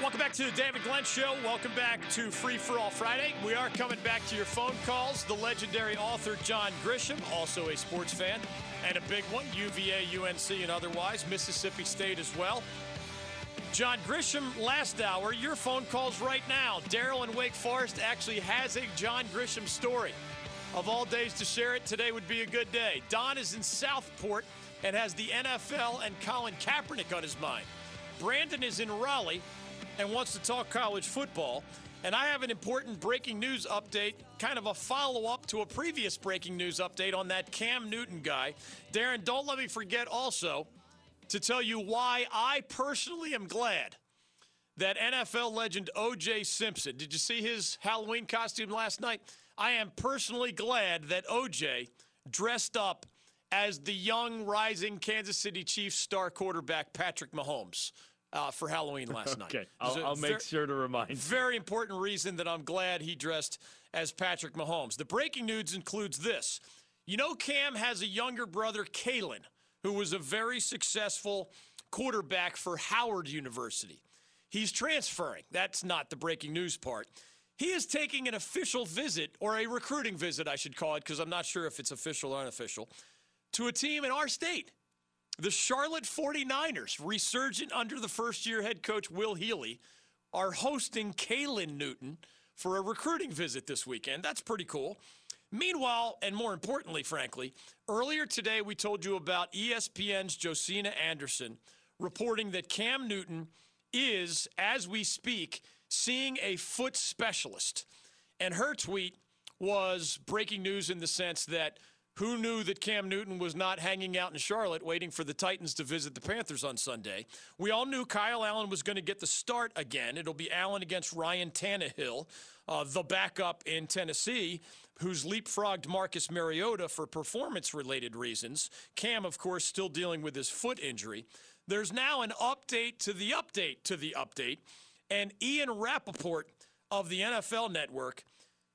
Welcome back to the David Glenn Show. Welcome back to Free for All Friday. We are coming back to your phone calls. The legendary author John Grisham, also a sports fan, and a big one, UVA, UNC, and otherwise, Mississippi State as well. John Grisham, last hour, your phone calls right now. Daryl in Wake Forest actually has a John Grisham story. Of all days to share it, today would be a good day. Don is in Southport and has the NFL and Colin Kaepernick on his mind. Brandon is in Raleigh and wants to talk college football. And I have an important breaking news update, kind of a follow up to a previous breaking news update on that Cam Newton guy. Darren, don't let me forget also to tell you why I personally am glad that NFL legend O.J. Simpson, did you see his Halloween costume last night? I am personally glad that O.J. dressed up as the young, rising Kansas City Chiefs star quarterback Patrick Mahomes uh, for Halloween last night. Okay, I'll, I'll make sure to remind. You. Very important reason that I'm glad he dressed as Patrick Mahomes. The breaking news includes this. You know, Cam has a younger brother, Caylin, who was a very successful quarterback for Howard University. He's transferring. That's not the breaking news part. He is taking an official visit, or a recruiting visit, I should call it, because I'm not sure if it's official or unofficial, to a team in our state. The Charlotte 49ers, resurgent under the first year head coach Will Healy, are hosting Caylin Newton for a recruiting visit this weekend. That's pretty cool. Meanwhile, and more importantly, frankly, earlier today we told you about ESPN's Josina Anderson reporting that Cam Newton is, as we speak, seeing a foot specialist. And her tweet was breaking news in the sense that who knew that Cam Newton was not hanging out in Charlotte waiting for the Titans to visit the Panthers on Sunday? We all knew Kyle Allen was going to get the start again. It'll be Allen against Ryan Tannehill, uh, the backup in Tennessee, who's leapfrogged Marcus Mariota for performance related reasons. Cam, of course, still dealing with his foot injury. There's now an update to the update to the update. And Ian Rapoport of the NFL Network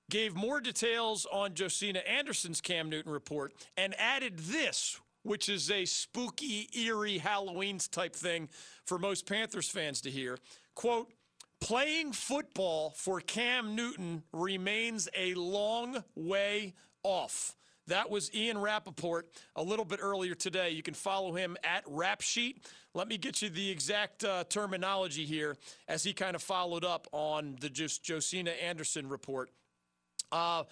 gave more details on Josina Anderson's Cam Newton report and added this, which is a spooky, eerie Halloween type thing for most Panthers fans to hear. Quote, playing football for Cam Newton remains a long way off. That was Ian Rapoport a little bit earlier today. You can follow him at Rap Sheet. Let me get you the exact uh, terminology here as he kind of followed up on the just Josina Anderson report. Uh,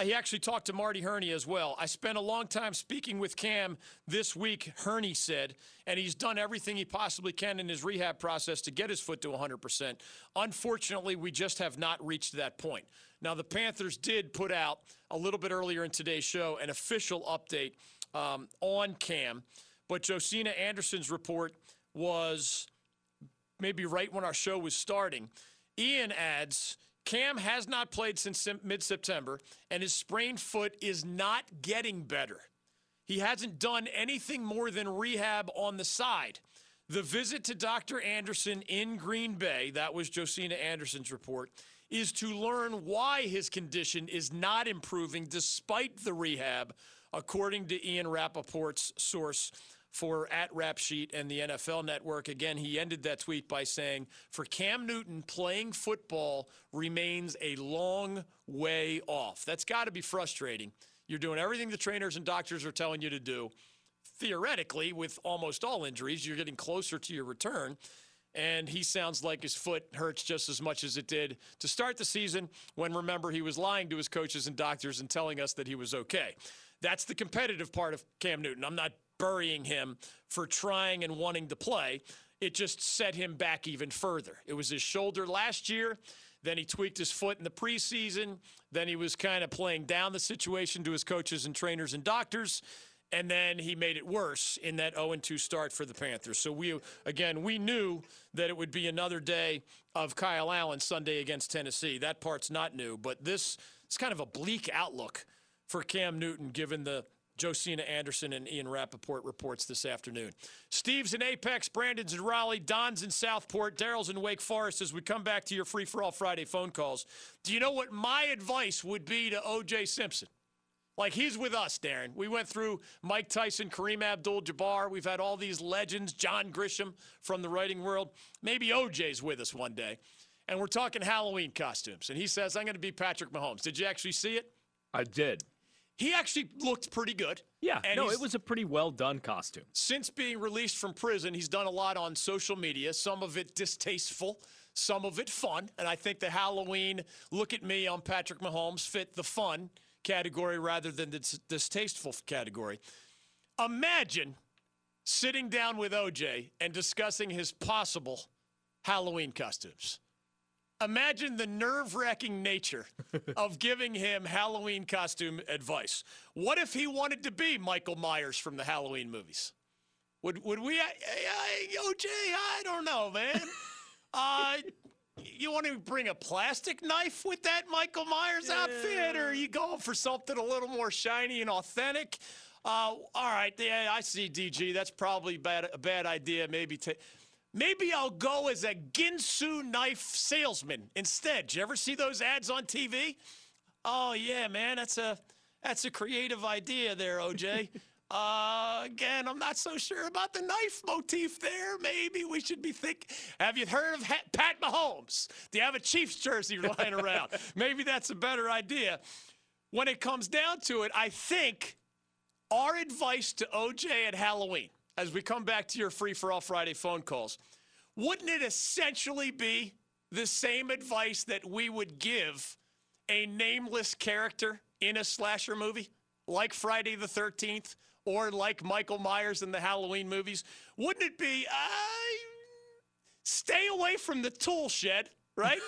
he actually talked to Marty Hurney as well. I spent a long time speaking with Cam this week, Hurney said, and he's done everything he possibly can in his rehab process to get his foot to 100%. Unfortunately, we just have not reached that point. Now, the Panthers did put out a little bit earlier in today's show an official update um, on Cam, but Josina Anderson's report was maybe right when our show was starting. Ian adds, Cam has not played since mid September, and his sprained foot is not getting better. He hasn't done anything more than rehab on the side. The visit to Dr. Anderson in Green Bay, that was Josina Anderson's report, is to learn why his condition is not improving despite the rehab, according to Ian Rapoport's source for at Rap Sheet and the NFL Network. Again, he ended that tweet by saying, For Cam Newton, playing football remains a long way off. That's got to be frustrating. You're doing everything the trainers and doctors are telling you to do. Theoretically, with almost all injuries, you're getting closer to your return. And he sounds like his foot hurts just as much as it did to start the season when, remember, he was lying to his coaches and doctors and telling us that he was okay. That's the competitive part of Cam Newton. I'm not burying him for trying and wanting to play. It just set him back even further. It was his shoulder last year. Then he tweaked his foot in the preseason. Then he was kind of playing down the situation to his coaches and trainers and doctors. And then he made it worse in that 0 2 start for the Panthers. So we, again, we knew that it would be another day of Kyle Allen Sunday against Tennessee. That part's not new, but this is kind of a bleak outlook for Cam Newton given the Josina Anderson and Ian Rapoport reports this afternoon. Steve's in Apex, Brandon's in Raleigh, Don's in Southport, Daryl's in Wake Forest as we come back to your free for all Friday phone calls. Do you know what my advice would be to OJ Simpson? Like he's with us, Darren. We went through Mike Tyson, Kareem Abdul Jabbar. We've had all these legends, John Grisham from the writing world. Maybe OJ's with us one day. And we're talking Halloween costumes. And he says, I'm going to be Patrick Mahomes. Did you actually see it? I did. He actually looked pretty good. Yeah, And no, it was a pretty well done costume. since being released from prison, he's done a lot on social media, some of it distasteful, some of it fun. And I think the Halloween look at me, I'm Patrick Mahomes fit the fun category rather than the dis- distasteful category. Imagine sitting down with OJ and discussing his possible Halloween costumes. Imagine the nerve wracking nature of giving him Halloween costume advice. What if he wanted to be Michael Myers from the Halloween movies? Would would we? I, I, OJ, I don't know, man. uh, you want to bring a plastic knife with that Michael Myers outfit, or are you going for something a little more shiny and authentic? Uh, all right, yeah, I see, DG. That's probably bad, a bad idea. Maybe ta Maybe I'll go as a Ginsu knife salesman instead. Did you ever see those ads on TV? Oh yeah, man, that's a that's a creative idea there, OJ. uh, again, I'm not so sure about the knife motif there. Maybe we should be think. Have you heard of ha- Pat Mahomes? Do you have a Chiefs jersey lying around? Maybe that's a better idea. When it comes down to it, I think our advice to OJ at Halloween, as we come back to your free for all Friday phone calls, wouldn't it essentially be the same advice that we would give a nameless character in a slasher movie, like Friday the 13th or like Michael Myers in the Halloween movies? Wouldn't it be, uh, stay away from the tool shed? Right?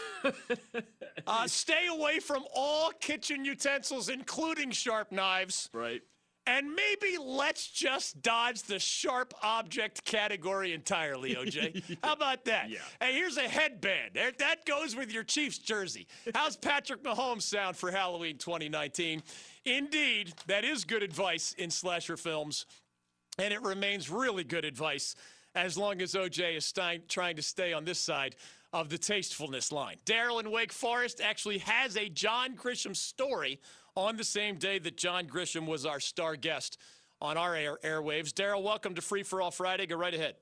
uh, stay away from all kitchen utensils, including sharp knives. Right. And maybe let's just dodge the sharp object category entirely, OJ. How about that? Yeah. Hey, here's a headband. That goes with your Chiefs jersey. How's Patrick Mahomes sound for Halloween 2019? Indeed, that is good advice in slasher films, and it remains really good advice as long as OJ is sti- trying to stay on this side of the tastefulness line. Daryl in Wake Forest actually has a John Grisham story on the same day that John Grisham was our star guest on our air- airwaves. Daryl, welcome to Free for All Friday. Go right ahead.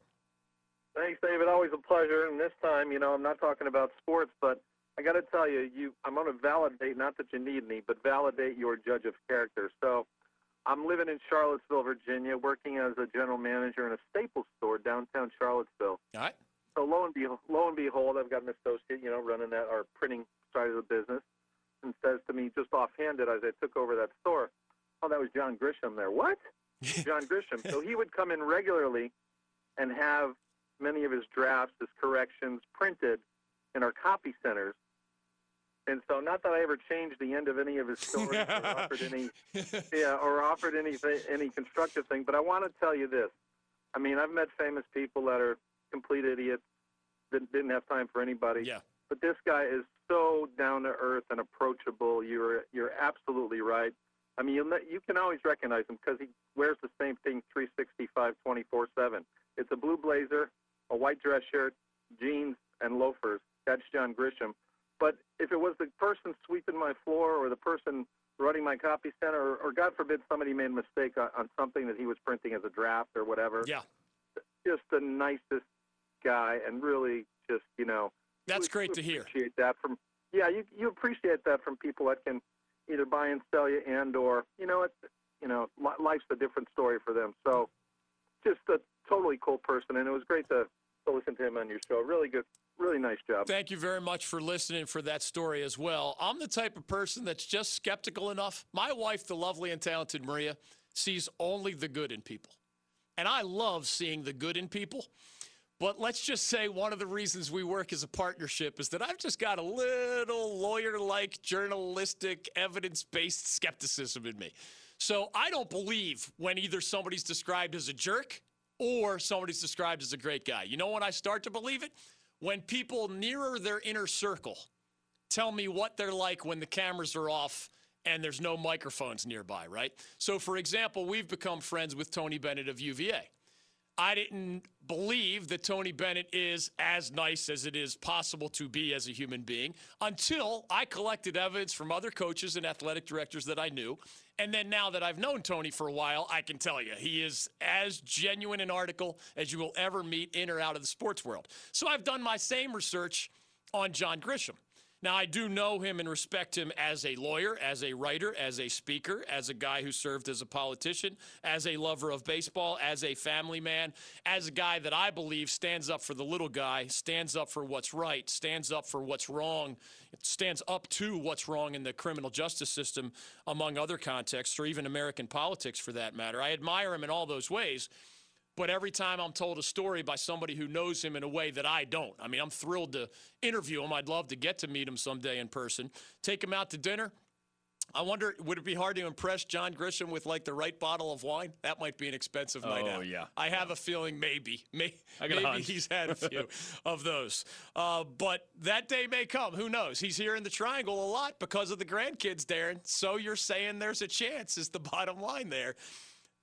Thanks, David. Always a pleasure. And this time, you know, I'm not talking about sports, but I got to tell you, you, I'm going to validate, not that you need me, but validate your judge of character. So I'm living in Charlottesville, Virginia, working as a general manager in a Staples store downtown Charlottesville. All right. So lo and behold, lo and behold, I've got an associate, you know, running that our printing side of the business, and says to me just offhanded as I took over that store, "Oh, that was John Grisham there." What? John Grisham. So he would come in regularly and have many of his drafts, his corrections printed in our copy centers. And so, not that I ever changed the end of any of his stories or offered any, yeah, or offered anything, any constructive thing, but I want to tell you this. I mean, I've met famous people that are complete idiots that didn't have time for anybody. Yeah. But this guy is so down to earth and approachable. You're you're absolutely right. I mean, you you can always recognize him because he wears the same thing 365, 24/7. It's a blue blazer, a white dress shirt, jeans, and loafers. That's John Grisham. But if it was the person sweeping my floor or the person running my copy center, or, or God forbid somebody made a mistake on, on something that he was printing as a draft or whatever, Yeah. just the nicest guy and really just you know That's you- great you to hear. Appreciate that from yeah, you you appreciate that from people that can either buy and sell you and or you know it's you know life's a different story for them. So just a totally cool person, and it was great to to listen to him on your show. Really good, really nice job. Thank you very much for listening for that story as well. I'm the type of person that's just skeptical enough. My wife, the lovely and talented Maria, sees only the good in people. And I love seeing the good in people. But let's just say one of the reasons we work as a partnership is that I've just got a little lawyer like, journalistic, evidence based skepticism in me. So I don't believe when either somebody's described as a jerk or somebody's described as a great guy. You know when I start to believe it? When people nearer their inner circle tell me what they're like when the cameras are off and there's no microphones nearby, right? So, for example, we've become friends with Tony Bennett of UVA. I didn't believe that Tony Bennett is as nice as it is possible to be as a human being until I collected evidence from other coaches and athletic directors that I knew. And then now that I've known Tony for a while, I can tell you he is as genuine an article as you will ever meet in or out of the sports world. So I've done my same research on John Grisham. Now, I do know him and respect him as a lawyer, as a writer, as a speaker, as a guy who served as a politician, as a lover of baseball, as a family man, as a guy that I believe stands up for the little guy, stands up for what's right, stands up for what's wrong, stands up to what's wrong in the criminal justice system, among other contexts, or even American politics for that matter. I admire him in all those ways. But every time I'm told a story by somebody who knows him in a way that I don't, I mean, I'm thrilled to interview him. I'd love to get to meet him someday in person. Take him out to dinner. I wonder, would it be hard to impress John Grisham with like the right bottle of wine? That might be an expensive night Oh, out. yeah. I have a feeling maybe, may, I got maybe he's had a few of those. Uh, but that day may come. Who knows? He's here in the triangle a lot because of the grandkids, Darren. So you're saying there's a chance is the bottom line there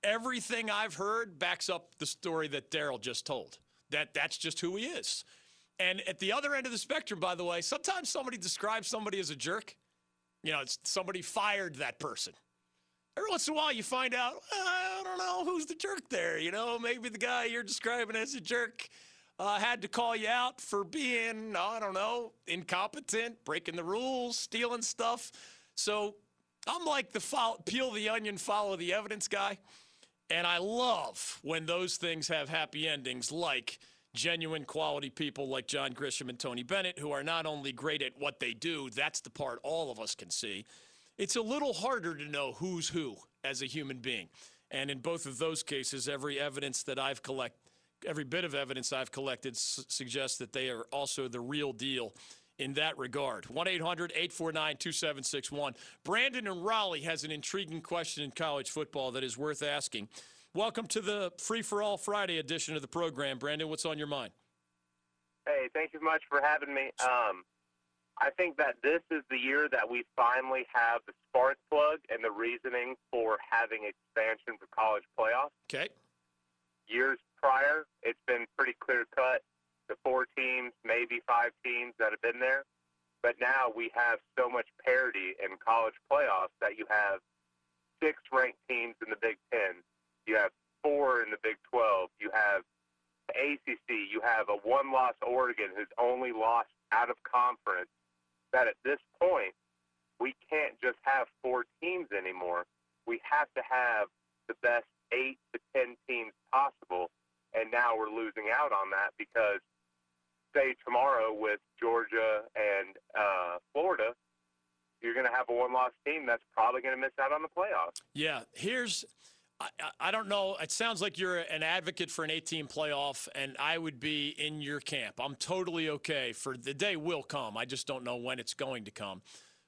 everything I've heard backs up the story that Daryl just told. That that's just who he is. And at the other end of the spectrum, by the way, sometimes somebody describes somebody as a jerk. You know, it's somebody fired that person. Every once in a while, you find out, I don't know who's the jerk there. You know, maybe the guy you're describing as a jerk uh, had to call you out for being, I don't know, incompetent, breaking the rules, stealing stuff. So I'm like the peel the onion, follow the evidence guy. And I love when those things have happy endings, like genuine quality people like John Grisham and Tony Bennett, who are not only great at what they do, that's the part all of us can see. It's a little harder to know who's who as a human being. And in both of those cases, every evidence that I've collected, every bit of evidence I've collected s- suggests that they are also the real deal in that regard. 1 800 849 2761. Brandon in Raleigh has an intriguing question in college football that is worth asking. Welcome to the Free for All Friday edition of the program. Brandon, what's on your mind? Hey, thank you much for having me. Um, I think that this is the year that we finally have the spark plug and the reasoning for having expansion for college playoffs. Okay. Years prior, it's been pretty clear cut. The four teams, maybe five teams that have been there. But now we have so much parity in college playoffs that you have six ranked teams in the Big Ten. You have four in the Big 12. You have the ACC. You have a one loss Oregon who's only lost out of conference. That at this point, we can't just have four teams anymore. We have to have the best eight to 10 teams possible. And now we're losing out on that because, say, tomorrow with Georgia and uh, Florida, you're going to have a one loss team that's probably going to miss out on the playoffs. Yeah, here's I, I- don't know. It sounds like you're an advocate for an 18 playoff, and I would be in your camp. I'm totally okay for the day will come. I just don't know when it's going to come.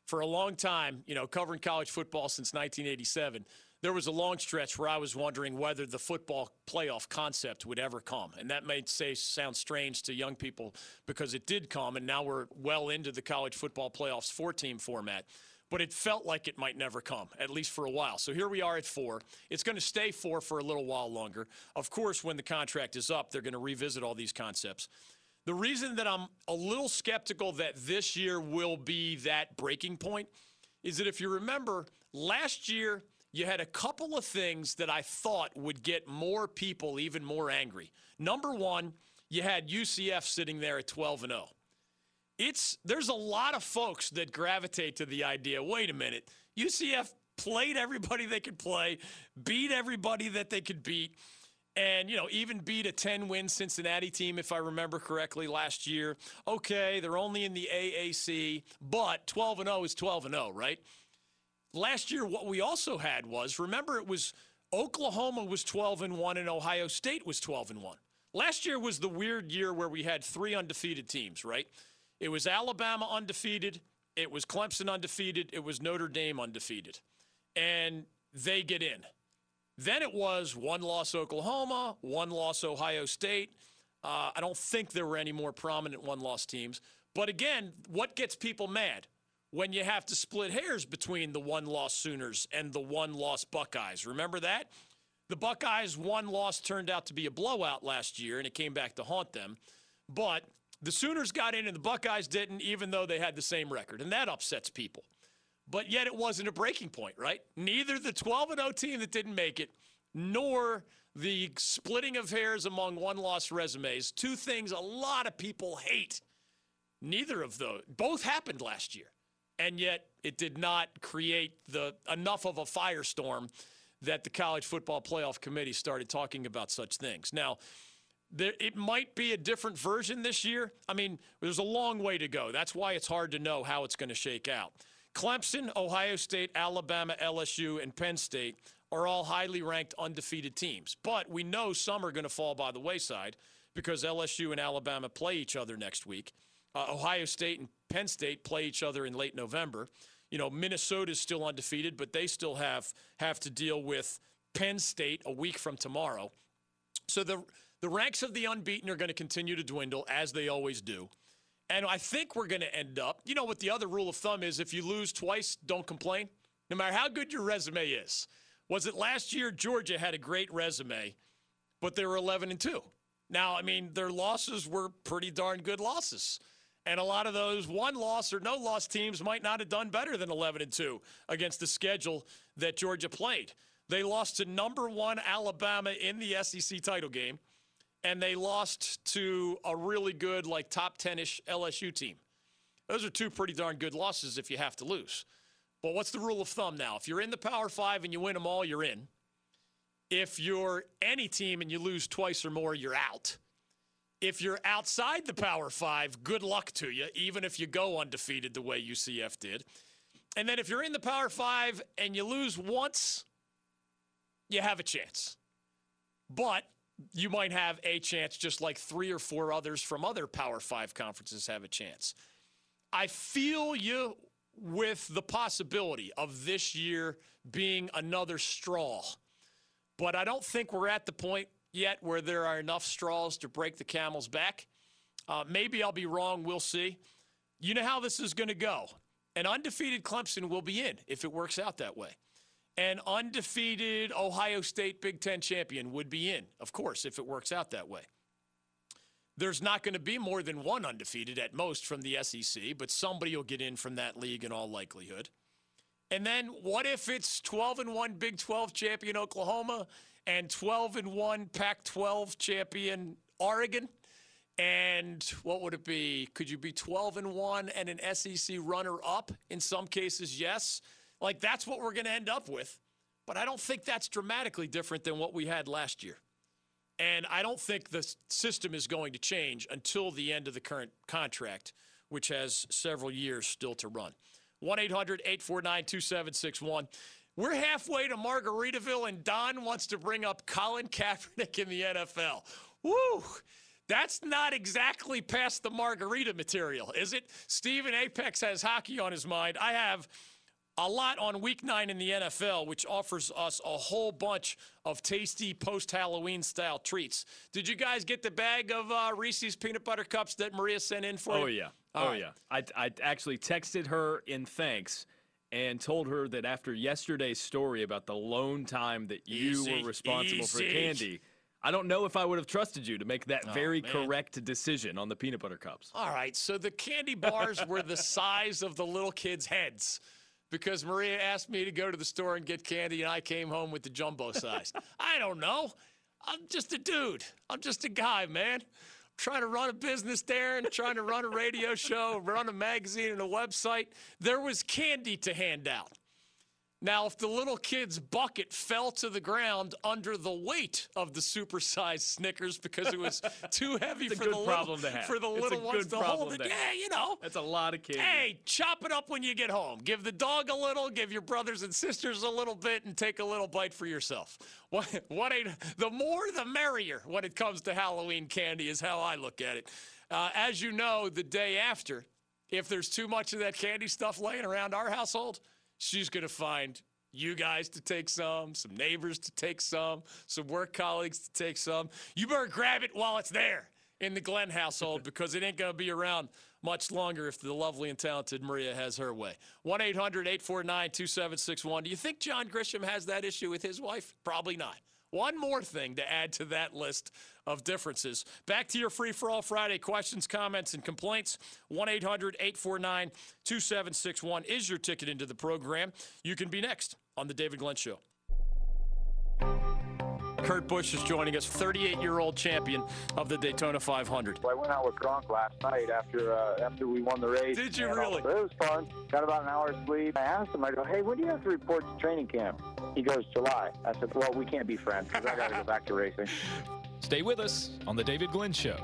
For a long time, you know, covering college football since 1987, there was a long stretch where I was wondering whether the football playoff concept would ever come. And that may say sound strange to young people because it did come, and now we're well into the college football playoffs four team format but it felt like it might never come, at least for a while. So here we are at four. It's going to stay four for a little while longer. Of course, when the contract is up, they're going to revisit all these concepts. The reason that I'm a little skeptical that this year will be that breaking point is that if you remember, last year you had a couple of things that I thought would get more people even more angry. Number one, you had UCF sitting there at 12 and 0 it's there's a lot of folks that gravitate to the idea wait a minute ucf played everybody they could play beat everybody that they could beat and you know even beat a 10 win cincinnati team if i remember correctly last year. Okay they're only in the aac but 12 and 0 is 12 and 0 right last year what we also had was remember it was oklahoma was 12 and 1 and ohio state was 12 and 1 last year was the weird year where we had three undefeated teams right it was Alabama undefeated. It was Clemson undefeated. It was Notre Dame undefeated. And they get in. Then it was one loss Oklahoma, one loss Ohio State. Uh, I don't think there were any more prominent one loss teams. But again, what gets people mad? When you have to split hairs between the one loss Sooners and the one loss Buckeyes. Remember that? The Buckeyes' one loss turned out to be a blowout last year, and it came back to haunt them. But the Sooners got in, and the Buckeyes didn't, even though they had the same record, and that upsets people. But yet, it wasn't a breaking point, right? Neither the 12 0 team that didn't make it, nor the splitting of hairs among one loss resumes, two things a lot of people hate. Neither of those, both happened last year. And yet, it did not create the enough of a firestorm that the college football playoff committee started talking about such things. Now, there, it might be a different version this year. I mean, there's a long way to go. That's why it's hard to know how it's going to shake out. Clemson, Ohio State, Alabama, LSU, and Penn State are all highly ranked undefeated teams. But we know some are going to fall by the wayside because LSU and Alabama play each other next week. Uh, Ohio State and Penn State play each other in late November. You know, Minnesota is still undefeated, but they still have have to deal with Penn State a week from tomorrow. So the the ranks of the unbeaten are going to continue to dwindle as they always do. And I think we're going to end up, you know what the other rule of thumb is if you lose twice, don't complain. No matter how good your resume is. Was it last year Georgia had a great resume, but they were 11 and 2. Now, I mean, their losses were pretty darn good losses. And a lot of those one loss or no loss teams might not have done better than 11 and 2 against the schedule that Georgia played. They lost to number 1 Alabama in the SEC title game and they lost to a really good, like top 10 ish LSU team. Those are two pretty darn good losses if you have to lose. But what's the rule of thumb now? If you're in the Power Five and you win them all, you're in. If you're any team and you lose twice or more, you're out. If you're outside the Power Five, good luck to you, even if you go undefeated the way UCF did. And then if you're in the Power Five and you lose once, you have a chance. But you might have a chance, just like three or four others from other Power Five conferences have a chance. I feel you with the possibility of this year being another straw, but I don't think we're at the point yet where there are enough straws to break the camel's back. Uh, maybe I'll be wrong. We'll see. You know how this is going to go. An undefeated Clemson will be in if it works out that way. An undefeated Ohio State Big Ten champion would be in, of course, if it works out that way. There's not going to be more than one undefeated at most from the SEC, but somebody will get in from that league in all likelihood. And then what if it's 12 and 1 Big 12 champion Oklahoma and 12 and 1 Pac 12 champion Oregon? And what would it be? Could you be 12 and 1 and an SEC runner up? In some cases, yes. Like that's what we're going to end up with. But I don't think that's dramatically different than what we had last year. And I don't think the system is going to change until the end of the current contract, which has several years still to run. 1 800 849 2761. We're halfway to Margaritaville, and Don wants to bring up Colin Kaepernick in the NFL. Woo! That's not exactly past the margarita material, is it? Stephen Apex has hockey on his mind. I have a lot on week nine in the NFL, which offers us a whole bunch of tasty post Halloween style treats. Did you guys get the bag of uh, Reese's peanut butter cups that Maria sent in for you? Oh, yeah. All oh, right. yeah. I, I actually texted her in thanks and told her that after yesterday's story about the lone time that you Easy, were responsible for candy, I don't know if I would have trusted you to make that Oh, very man. correct decision on the peanut butter cups. All right, so the candy bars were the size of the little kids' heads because Maria asked me to go to the store and get candy, and I came home with the jumbo size. I don't know. I'm just a dude. I'm just a guy, man. Trying to run a business, Darren, trying to run a radio show, run a magazine and a website. There was candy to hand out. Now, if the little kid's bucket fell to the ground under the weight of the supersized Snickers because it was too heavy for the little, to have. for the It's little ones to hold it, to yeah, you know. That's a lot of candy. Hey, chop it up when you get home. Give the dog a little, give your brothers and sisters a little bit, and take a little bite for yourself. What, what ain't, the more the merrier when it comes to Halloween candy, is how I look at it. Uh, as you know, the day after, if there's too much of that candy stuff laying around our household, she's going to find you guys to take some, some neighbors to take some, some work colleagues to take some. You better grab it while it's there in the Glenn household because it ain't going to be around much longer if the lovely and talented Maria has her way. 1 800 849 2761. Do you think John Grisham has that issue with his wife? Probably not. One more thing to add to that list of differences. Back to your free for all Friday questions, comments, and complaints. 1 800 849 2761 is your ticket into the program. You can be next on The David Glenn Show. Kurt Busch is joining us, 38 year old champion of the Daytona 500. I went out with Gronk last night after uh, after we won the race. Did you and really? It was fun. Got about an hour's sleep. I asked him, I go, hey, when do you have to report to training camp? He goes, July. I said, well, we can't be friends because I got to go back to racing. Stay with us on The David Glenn Show.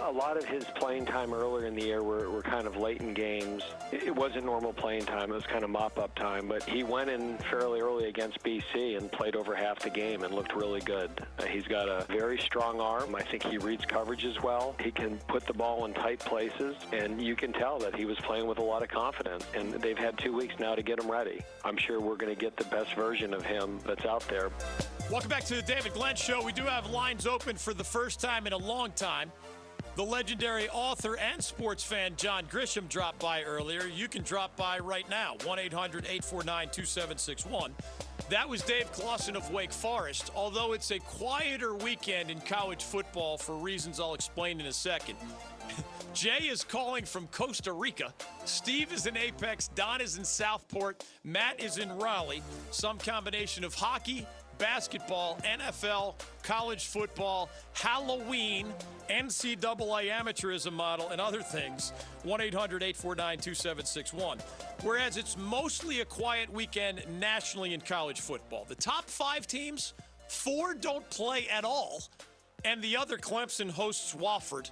A lot of his playing time earlier in the year were, were kind of late in games. It wasn't normal playing time. It was kind of mop-up time. But he went in fairly early against BC and played over half the game and looked really good. Uh, he's got a very strong arm. I think he reads coverages well. He can put the ball in tight places, and you can tell that he was playing with a lot of confidence. And they've had two weeks now to get him ready. I'm sure we're going to get the best version of him that's out there. Welcome back to the David Glenn Show. We do have lines open for the first time in a long time. The legendary author and sports fan John Grisham dropped by earlier. You can drop by right now 1 800 849 2761. That was Dave Clawson of Wake Forest, although it's a quieter weekend in college football for reasons I'll explain in a second. Jay is calling from Costa Rica. Steve is in Apex. Don is in Southport. Matt is in Raleigh. Some combination of hockey, basketball, NFL, college football, Halloween, NCAA amateurism model, and other things. 1 800 849 2761. Whereas it's mostly a quiet weekend nationally in college football. The top five teams, four don't play at all, and the other Clemson hosts Wofford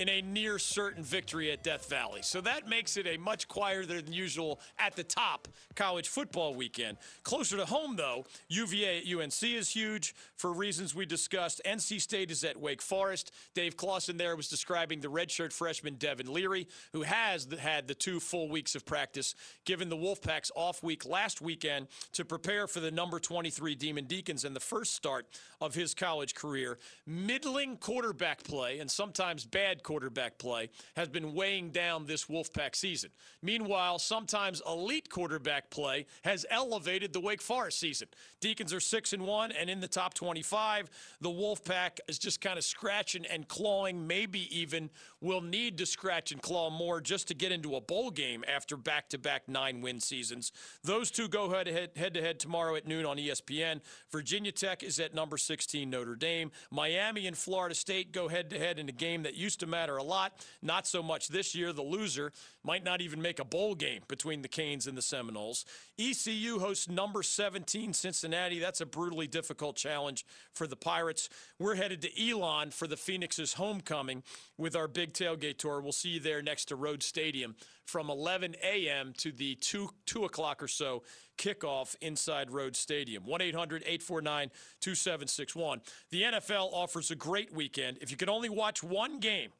in a near certain victory at Death Valley. So that makes it a much quieter than usual at the top college football weekend. Closer to home, though, UVA at UNC is huge for reasons we discussed. NC State is at Wake Forest. Dave Clawson there was describing the redshirt freshman Devin Leary, who has had the two full weeks of practice, given the Wolfpack's off week last weekend to prepare for the number 23 Demon Deacons and the first start of his college career. Middling quarterback play and sometimes bad quarterback play has been weighing down this Wolfpack season. Meanwhile, sometimes elite quarterback play has elevated the Wake Forest season. Deacons are 6 and 1 and in the top 25. The Wolfpack is just kind of scratching and clawing, maybe even will need to scratch and claw more just to get into a bowl game after back-to-back 9-win seasons. Those two go head head to head tomorrow at noon on ESPN. Virginia Tech is at number 16 Notre Dame. Miami and Florida State go head to head in a game that used to matter a lot, not so much this year. The loser might not even make a bowl game between the Canes and the Seminoles. ECU hosts number 17 Cincinnati. That's a brutally difficult challenge for the Pirates. We're headed to Elon for the Phoenix's homecoming with our big tailgate tour. We'll see you there next to Rhodes Stadium from 11 a.m. to the 2, 2 o'clock or so kickoff inside Rhodes Stadium. 1 800 849 2761. The NFL offers a great weekend. If you can only watch one game,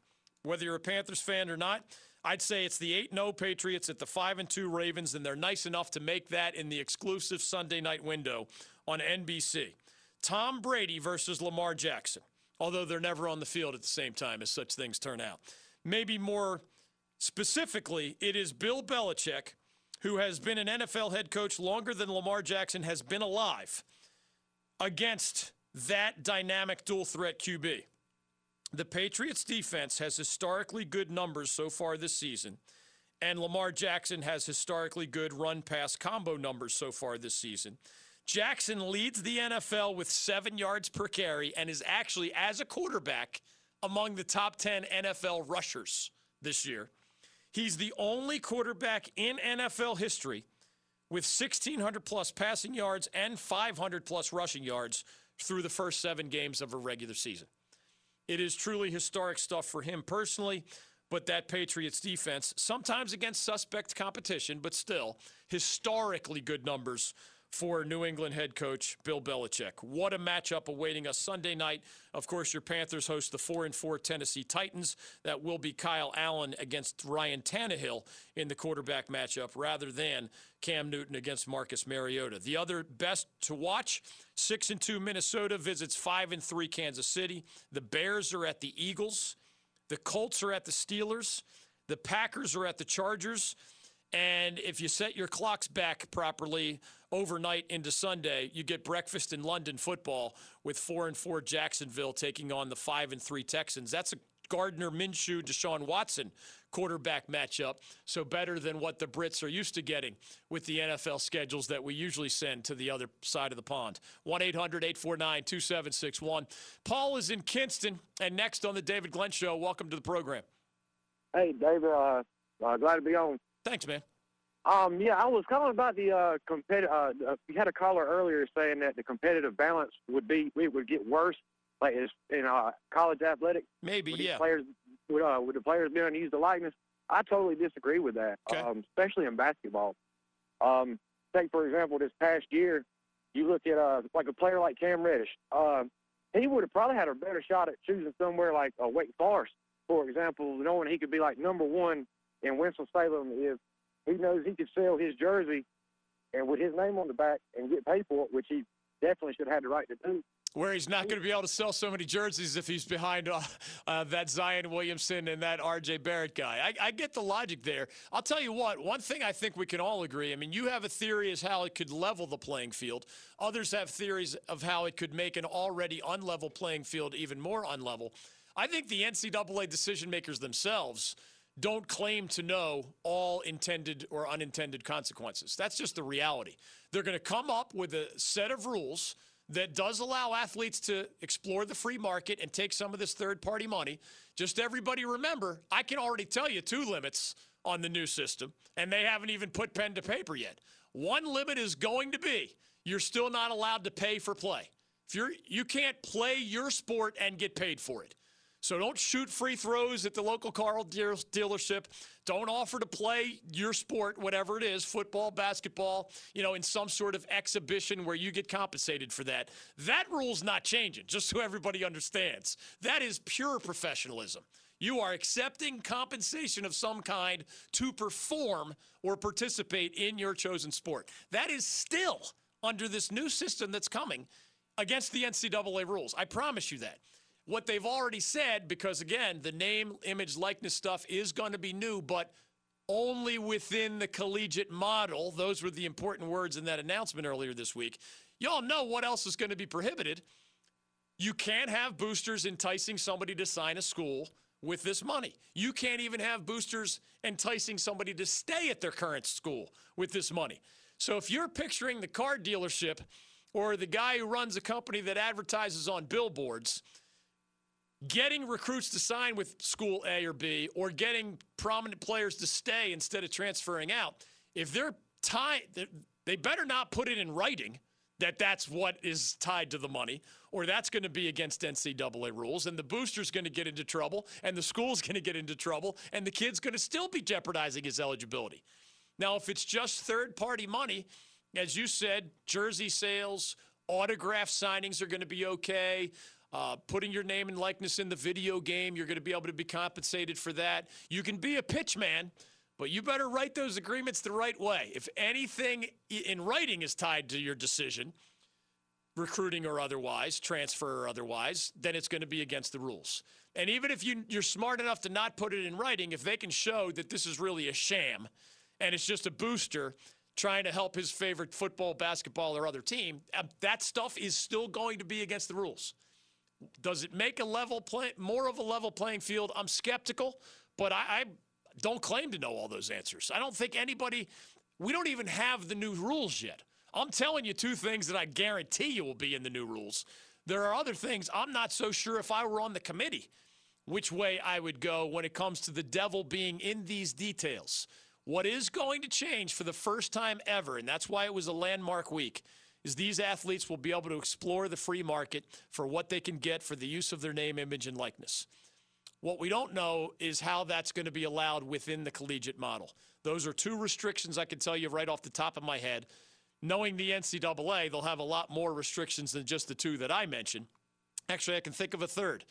whether you're a Panthers fan or not, I'd say it's the 8 0 Patriots at the 5 2 Ravens, and they're nice enough to make that in the exclusive Sunday night window on NBC. Tom Brady versus Lamar Jackson, although they're never on the field at the same time as such things turn out. Maybe more specifically, it is Bill Belichick, who has been an NFL head coach longer than Lamar Jackson has been alive, against that dynamic dual threat QB. The Patriots defense has historically good numbers so far this season, and Lamar Jackson has historically good run pass combo numbers so far this season. Jackson leads the NFL with seven yards per carry and is actually, as a quarterback, among the top 10 NFL rushers this year. He's the only quarterback in NFL history with 1,600 plus passing yards and 500 plus rushing yards through the first seven games of a regular season. It is truly historic stuff for him personally, but that Patriots defense, sometimes against suspect competition, but still historically good numbers for New England head coach Bill Belichick. What a matchup awaiting us Sunday night. Of course, your Panthers host the 4 and 4 Tennessee Titans. That will be Kyle Allen against Ryan Tannehill in the quarterback matchup rather than Cam Newton against Marcus Mariota. The other best to watch, 6 and 2 Minnesota visits 5 and 3 Kansas City. The Bears are at the Eagles. The Colts are at the Steelers. The Packers are at the Chargers. And if you set your clocks back properly, overnight into Sunday, you get breakfast in London football with four and four Jacksonville taking on the five and three Texans. That's a Gardner Minshew, Deshaun Watson quarterback matchup. So better than what the Brits are used to getting with the NFL schedules that we usually send to the other side of the pond. 1 800 849 2761. Paul is in Kinston, and next on the David Glenn Show, welcome to the program. Hey, David, uh, uh, glad to be on. Thanks, man. Um, yeah, I was calling about the uh, competitive. Uh, uh, you had a caller earlier saying that the competitive balance would be it would get worse, like in uh, college athletics. Maybe, would yeah. Players would uh, would the players be able to likeness? I totally disagree with that, Okay. um, especially in basketball. Um, take for example, this past year, you look at uh, like a player like Cam Reddish. Uh, he would have probably had a better shot at choosing somewhere like uh, Wake Forest, for example, knowing he could be like number one in Winston Salem if he knows he could sell his jersey and with his name on the back and get paid for it, which he definitely should have had the right to do. Where he's not going to be able to sell so many jerseys if he's behind uh, uh, that Zion Williamson and that R.J. Barrett guy. I, I get the logic there. I'll tell you what. One thing I think we can all agree. I mean, you have a theory as how it could level the playing field. Others have theories of how it could make an already unlevel playing field even more unlevel. I think the NCAA decision makers themselves don't claim to know all intended or unintended consequences. That's just the reality. They're going to come up with a set of rules that does allow athletes to explore the free market and take some of this third party money. Just everybody remember, I can already tell you two limits on the new system, and they haven't even put pen to paper yet. One limit is going to be you're still not allowed to pay for play. If you're you can't play your sport and get paid for it. So don't shoot free throws at the local car dealership. Don't offer to play your sport, whatever it is, football, basketball, you know, in some sort of exhibition where you get compensated for that. That rule's not changing, just so everybody understands. That is pure professionalism. You are accepting compensation of some kind to perform or participate in your chosen sport. That is still under this new system that's coming against the NCAA rules. I promise you that what they've already said, because again, the name, image, likeness stuff is going to be new, but only within the collegiate model. Those were the important words in that announcement earlier this week. Y'all know what else is going to be prohibited. You can't have boosters enticing somebody to sign a school with this money. You can't even have boosters enticing somebody to stay at their current school with this money. So if you're picturing the car dealership or the guy who runs a company that advertises on billboards, getting recruits to sign with school A or B or getting prominent players to stay instead of transferring out, if they're tied, they better not put it in writing that that's what is tied to the money or that's going to be against NCAA rules and the booster's going to get into trouble and the school's going to get into trouble and the kid's going to still be jeopardizing his eligibility. Now, if it's just third party money, as you said, jersey sales, autograph signings are going to be okay. Uh, putting your name and likeness in the video game, you're going to be able to be compensated for that. You can be a pitch man, but you better write those agreements the right way. If anything in writing is tied to your decision, recruiting or otherwise, transfer or otherwise, then it's going to be against the rules. And even if you, you're smart enough to not put it in writing, if they can show that this is really a sham and it's just a booster trying to help his favorite football, basketball, or other team, uh, that stuff is still going to be against the rules. Does it make a level play more of a level playing field? I'm skeptical, but I, I don't claim to know all those answers. I don't think anybody. We don't even have the new rules yet. I'm telling you two things that I guarantee you will be in the new rules. There are other things I'm not so sure if I were on the committee which way I would go when it comes to the devil being in these details. What is going to change for the first time ever, and that's why it was a landmark week, is these athletes will be able to explore the free market for what they can get for the use of their name, image, and likeness. What we don't know is how that's going to be allowed within the collegiate model. Those are two restrictions I can tell you right off the top of my head. Knowing the NCAA, they'll have a lot more restrictions than just the two that I mentioned. Actually, I can think of a third.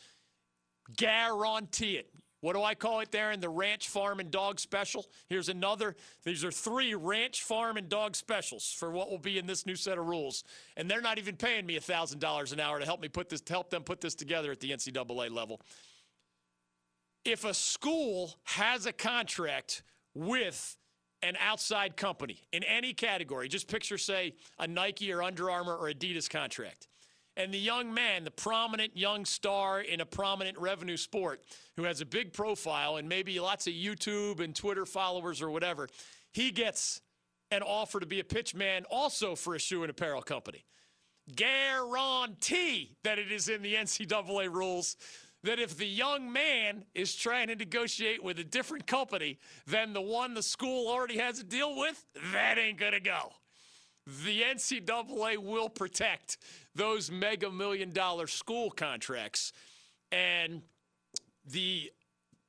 Guarantee it. What do I call it there in the ranch, farm, and dog special? Here's another. These are three ranch, farm, and dog specials for what will be in this new set of rules. And they're not even paying me $1,000 an hour to help me put this, to help them put this together at the NCAA level. If a school has a contract with an outside company in any category, just picture, say, a Nike or Under Armour or Adidas contract, and the young man, the prominent young star in a prominent revenue sport who has a big profile and maybe lots of YouTube and Twitter followers or whatever, he gets an offer to be a pitch man also for a shoe and apparel company. Guarantee that it is in the NCAA rules that if the young man is trying to negotiate with a different company than the one the school already has a deal with, that ain't going to go. The NCAA will protect those mega million dollar school contracts. And the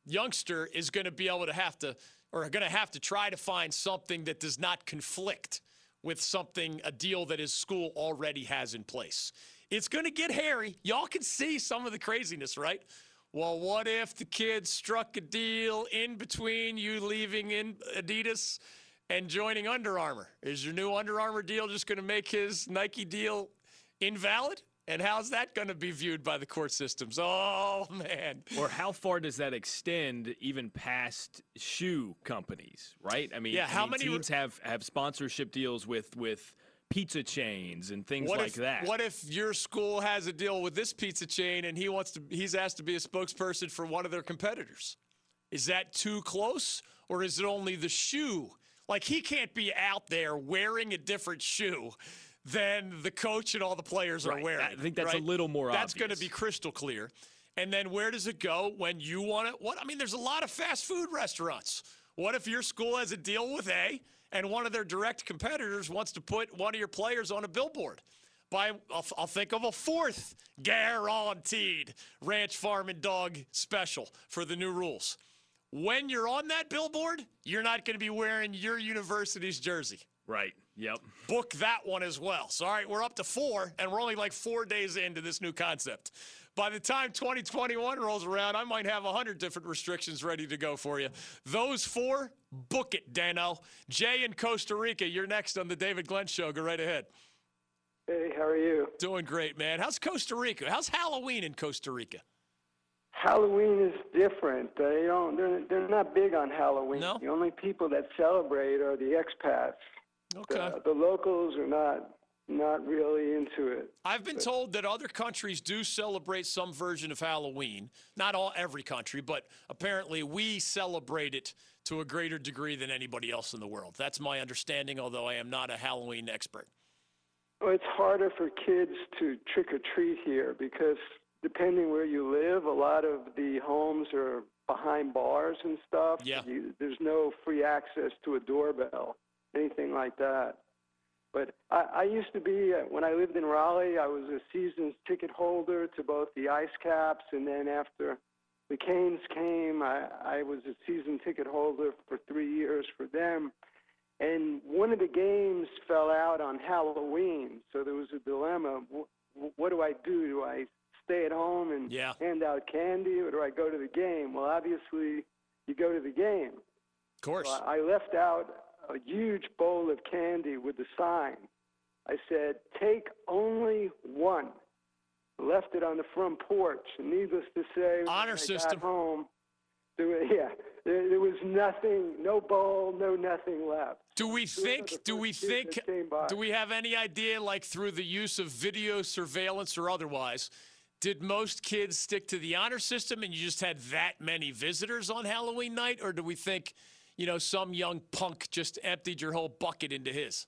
youngster is going to be able to have to, or going to have to try to find something that does not conflict with something, a deal that his school already has in place. It's going to get hairy. Y'all can see some of the craziness, right? Well, what if the kid struck a deal in between you leaving in Adidas and joining Under Armour? Is your new Under Armour deal just going to make his Nike deal invalid? And how's that going to be viewed by the court systems? Oh, man. Or how far does that extend even past shoe companies, right? I mean, Yeah, I how mean, many- teams have, have sponsorship deals with, with pizza chains and things what like if, that. What if your school has a deal with this pizza chain and he wants to he's asked to be a spokesperson for one of their competitors? Is that too close or is it only the shoe? Like he can't be out there wearing a different shoe than the coach and all the players are wearing. I think that's a little more obvious. That's going to be crystal clear. And then where does it go when you want to what I mean there's a lot of fast food restaurants. What if your school has a deal with A and one of their direct competitors wants to put one of your players on a billboard? By I'll, I'll think of a fourth guaranteed ranch farm and dog special for the new rules. When you're on that billboard, you're not going to be wearing your university's jersey right. Yep. book that one as well. So, all right, we're up to four, and we're only like four days into this new concept. By the time 2021 rolls around, I might have 100 different restrictions ready to go for you. Those four, book it, Dano. Jay in Costa Rica, you're next on the David Glenn Show. Go right ahead. Hey, how are you? Doing great, man. How's Costa Rica? How's Halloween in Costa Rica? Halloween is different. They don't. They're they're not big on Halloween. No? The only people that celebrate are the expats. Okay. The, the locals are not not really into it. I've been told that other countries do celebrate some version of Halloween. Not all every country, but apparently we celebrate it to a greater degree than anybody else in the world. That's my understanding, although I am not a Halloween expert. Well, it's harder for kids to trick or treat here because depending where you live, a lot of the homes are behind bars and stuff. Yeah. You, there's no free access to a doorbell, anything like that. But I, I used to be, uh, when I lived in Raleigh, I was a season's ticket holder to both the Ice Caps, and then after the Canes came, I, I was a season ticket holder for three years for them. And one of the games fell out on Halloween, so there was a dilemma. Wh- What do I do? Do I stay at home and Yeah. hand out candy, or do I go to the game? Well, obviously, you go to the game. Of course. So I left out a huge bowl of candy with the sign. I said, take only one. Left it on the front porch. And needless to say, Honor system. home, there, yeah, there, there was nothing, no bowl, no nothing left. Do we Those are the think, do we think, that came by. do we have any idea, like through the use of video surveillance or otherwise, did most kids stick to the honor system and you just had that many visitors on Halloween night? Or do we think, you know, some young punk just emptied your whole bucket into his?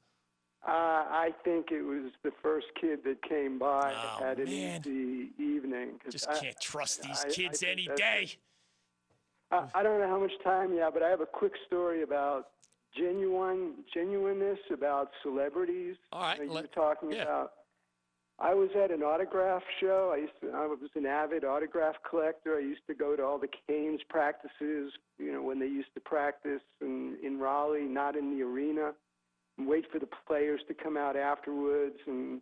Uh, I think it was the first kid that came by Oh, had an man. easy evening. Just I- can't trust these I- I kids think any day. I, I don't know how much time you have, but I have a quick story about genuine genuineness about celebrities. All right, that you let- were talking yeah. about. I was at an autograph show. I used to, I was an avid autograph collector. I used to go to all the Canes practices, you know, when they used to practice in, in Raleigh, not in the arena, and wait for the players to come out afterwards. And,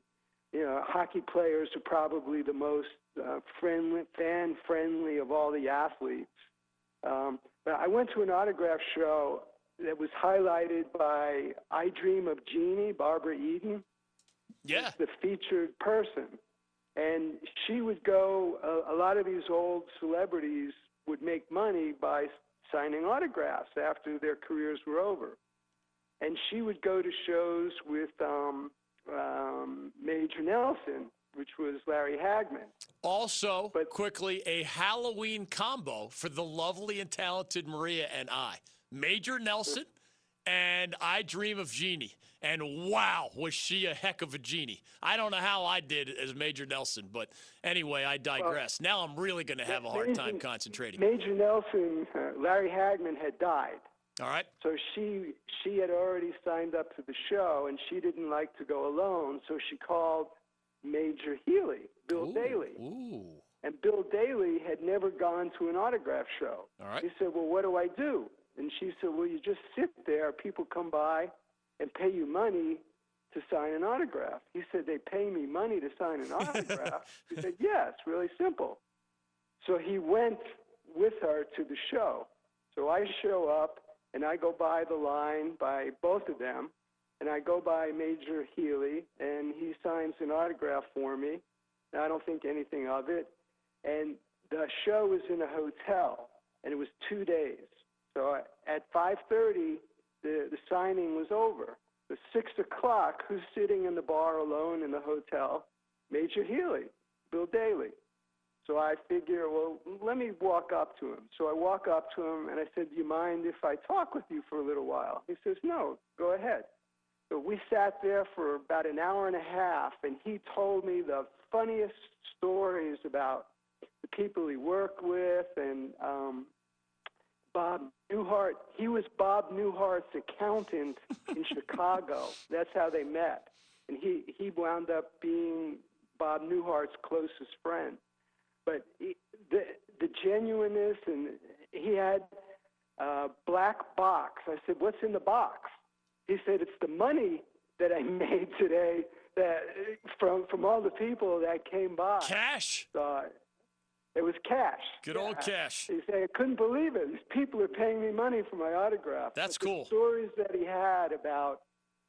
you know, hockey players are probably the most uh, friendly, fan friendly of all the athletes. Um, but I went to an autograph show that was highlighted by I Dream of Jeannie, Barbara Eden Yeah. the featured person. And she would go, a, a lot of these old celebrities would make money by signing autographs after their careers were over. and she would go to shows with um, um, Major Nelson, which was Larry Hagman. Also, but, quickly, a Halloween combo for the lovely and talented Maria and I. Major Nelson and I Dream of Jeannie. And wow, was she a heck of a genie. I don't know how I did as Major Nelson, but anyway, I digress. now I'm really going to have a hard time concentrating. Major Nelson, uh, Larry Hagman had died. All right. So she she had already signed up to the show, and she didn't like to go alone. So she called Major Healey, Bill Daily, Ooh. and Bill Daily had never gone to an autograph show. All right. He said, "Well, what do I do?" And she said, "Well, you just sit there. People come by and pay you money to sign an autograph." He said, "They pay me money to sign an autograph." he said, "Yeah, it's really simple." So he went with her to the show. So I show up and I go by the line by both of them, and I go by Major Healey, and he signs an autograph for me. And I don't think anything of it. And the show was in a hotel, and it was two days. So at 5:30, the the signing was over. The six o'clock, who's sitting in the bar alone in the hotel? Major Healey, Bill Daily. So I figure, well, let me walk up to him. So I walk up to him and I said, Do you mind if I talk with you for a little while? He says, No, go ahead. So we sat there for about an hour and a half, and he told me the funniest stories about the people he worked with and um, Bob Newhart. He was Bob Newhart's accountant in Chicago. That's how they met. And he, he wound up being Bob Newhart's closest friend but he, the the genuineness and he had a black box. I said, "What's in the box?" He said, "It's the money that I made today that from from all the people that came by." Cash. So it was cash. Good old cash. He said, "I couldn't believe it. These people are paying me money for my autograph." That's But the cool. stories that he had about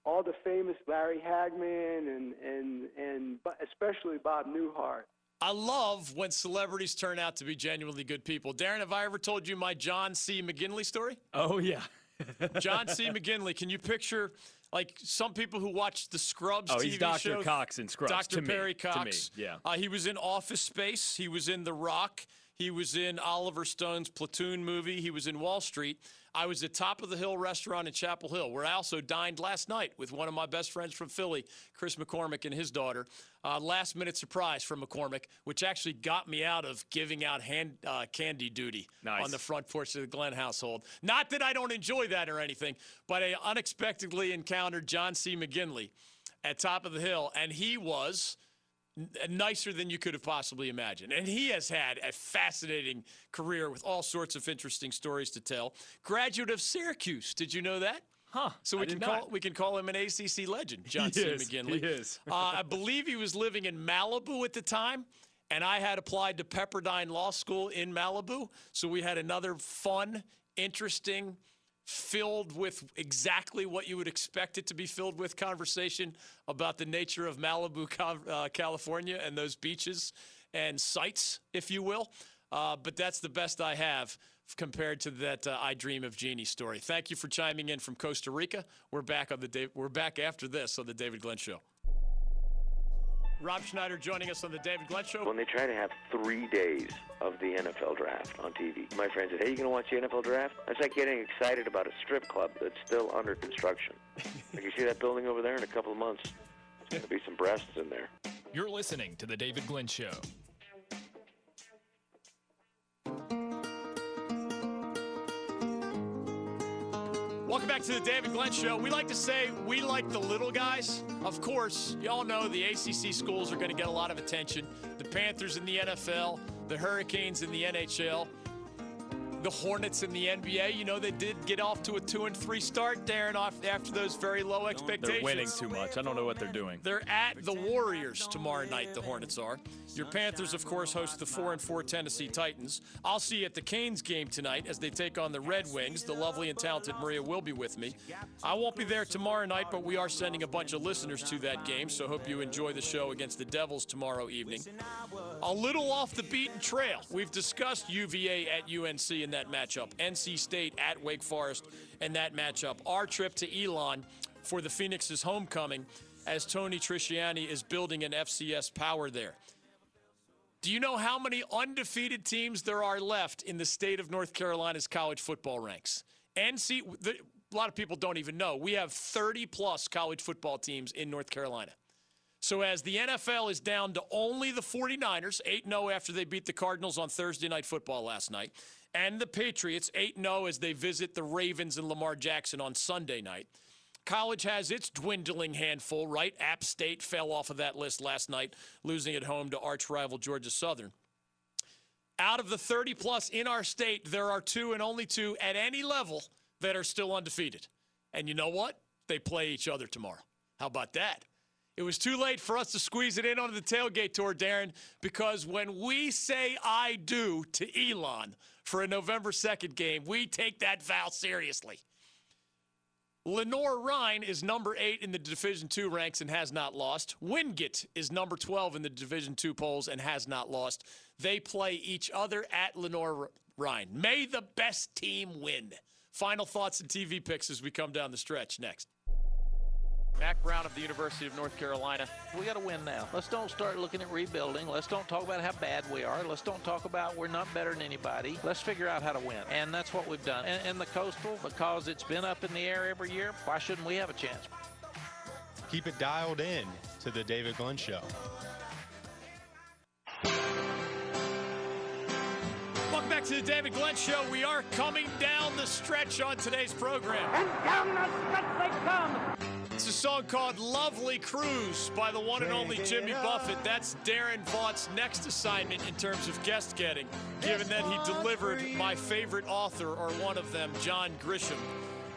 all the famous Larry Hagman and and and especially Bob Newhart. I love when celebrities turn out to be genuinely good people. Darren, have I ever told you my John C. McGinley story? Oh, yeah. John C. McGinley. Can you picture like some people who watch the Scrubs Oh, TV he's Dr. show? Cox in Scrubs, Dr. Perry me, Cox. yeah. Uh, he was in Office Space. He was in The Rock. He was in Oliver Stone's Platoon movie. He was in Wall Street. I was at Top of the Hill restaurant in Chapel Hill, where I also dined last night with one of my best friends from Philly, Chris McCormick, and his daughter. Uh, last minute surprise from McCormick, which actually got me out of giving out hand, uh, candy duty Nice. on the front porch of the Glenn household. Not that I don't enjoy that or anything, but I unexpectedly encountered John C. McGinley at Top of the Hill, and he was nicer than you could have possibly imagined. And he has had a fascinating career with all sorts of interesting stories to tell. Graduate of Syracuse. Did you know that? Huh. So we I can call we can call him an ACC legend, John He C. is, McGinley. he is. uh, I believe he was living in Malibu at the time, and I had applied to Pepperdine Law School in Malibu. So we had another fun, interesting, filled with exactly what you would expect it to be filled with conversation about the nature of Malibu, uh, California, and those beaches and sites, if you will. Uh, but that's the best I have compared to that uh, I Dream of Jeannie story. Thank you for chiming in from Costa Rica. We're back on the Dave, we're back after this on the David Glenn Show. Rob Schneider joining us on the David Glenn Show. When they try to have three days of the NFL draft on TV, my friend said, "Hey, you gonna watch the NFL draft?" That's like getting excited about a strip club that's still under construction. like you see that building over there in a couple of months, there's gonna be some breasts in there. You're listening to The David Glenn Show. Welcome back to the David Glenn Show. We like to say we like the little guys. Of course, y'all know the ACC schools are going to get a lot of attention. The Panthers in the NFL, the Hurricanes in the NHL, the Hornets in the NBA. You know, they did get off to a two and three start, Darren, off after those very low expectations. They're winning too much. I don't know what they're doing. They're at the Warriors tomorrow night. The Hornets are. Your Panthers, of course, host the four and four Tennessee Titans. I'll see you at the Canes game tonight as they take on the Red Wings. The lovely and talented Maria will be with me. I won't be there tomorrow night, but we are sending a bunch of listeners to that game. So hope you enjoy the show against the Devils tomorrow evening. A little off the beaten trail. We've discussed UVA at UNC in in that matchup. NC State at Wake Forest and that matchup. Our trip to Elon for the Phoenix's homecoming as Tony Trisciani is building an FCS power there. Do you know how many undefeated teams there are left in the state of North Carolina's college football ranks? NC, the, a lot of people don't even know. We have 30 plus college football teams in North Carolina. So as the NFL is down to only the 49ers, 8 0 after they beat the Cardinals on Thursday Night Football last night, and the Patriots, 8 0 as they visit the Ravens and Lamar Jackson on Sunday night. College has its dwindling handful, right? App State fell off of that list last night, losing at home to arch rival Georgia Southern. Out of the 30 plus in our state, there are two and only two at any level that are still undefeated. And you know what? They play each other tomorrow. How about that? It was too late for us to squeeze it in onto the tailgate tour, Darren, because when we say I do to Elon for a November 2nd game, we take that vow seriously. Lenoir-Rhyne is number eight in the Division Two ranks and has not lost. Wingate is number 12 in the Division Two polls and has not lost. They play each other at Lenoir-Rhyne. May the best team win. Final thoughts and TV picks as we come down the stretch next. Mack Brown of the University of North Carolina. We got to win now. Let's don't start looking at rebuilding. Let's don't talk about how bad we are. Let's don't talk about we're not better than anybody. Let's figure out how to win. And that's what we've done. And, and the Coastal, because it's been up in the air every year, why shouldn't we have a chance? Keep it dialed in to the David Glenn Show. Welcome back to the David Glenn Show. We are coming down the stretch on today's program. And down the stretch they come. Song called Lovely Cruise by the one and only Jimmy Buffett. That's Darren Vaught's next assignment in terms of guest getting, given that he delivered my favorite author, or one of them, John Grisham.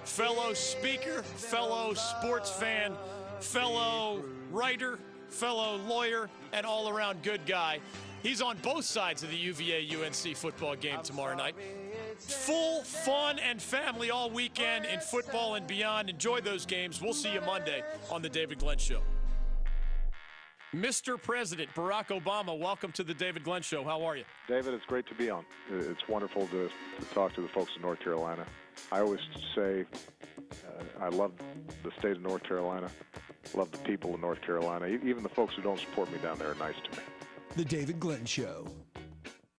Fellow speaker, fellow sports fan, fellow writer, fellow lawyer, and all around good guy. He's on both sides of the UVA UNC football game tomorrow night. Full fun and family all weekend in football and beyond. Enjoy those games. We'll see you Monday on The David Glenn Show. Mr. President Barack Obama, welcome to The David Glenn Show. How are you? David, it's great to be on. It's wonderful to, to talk to the folks in North Carolina. I always say uh, I love the state of North Carolina, love the people of North Carolina. Even the folks who don't support me down there are nice to me. The David Glenn Show.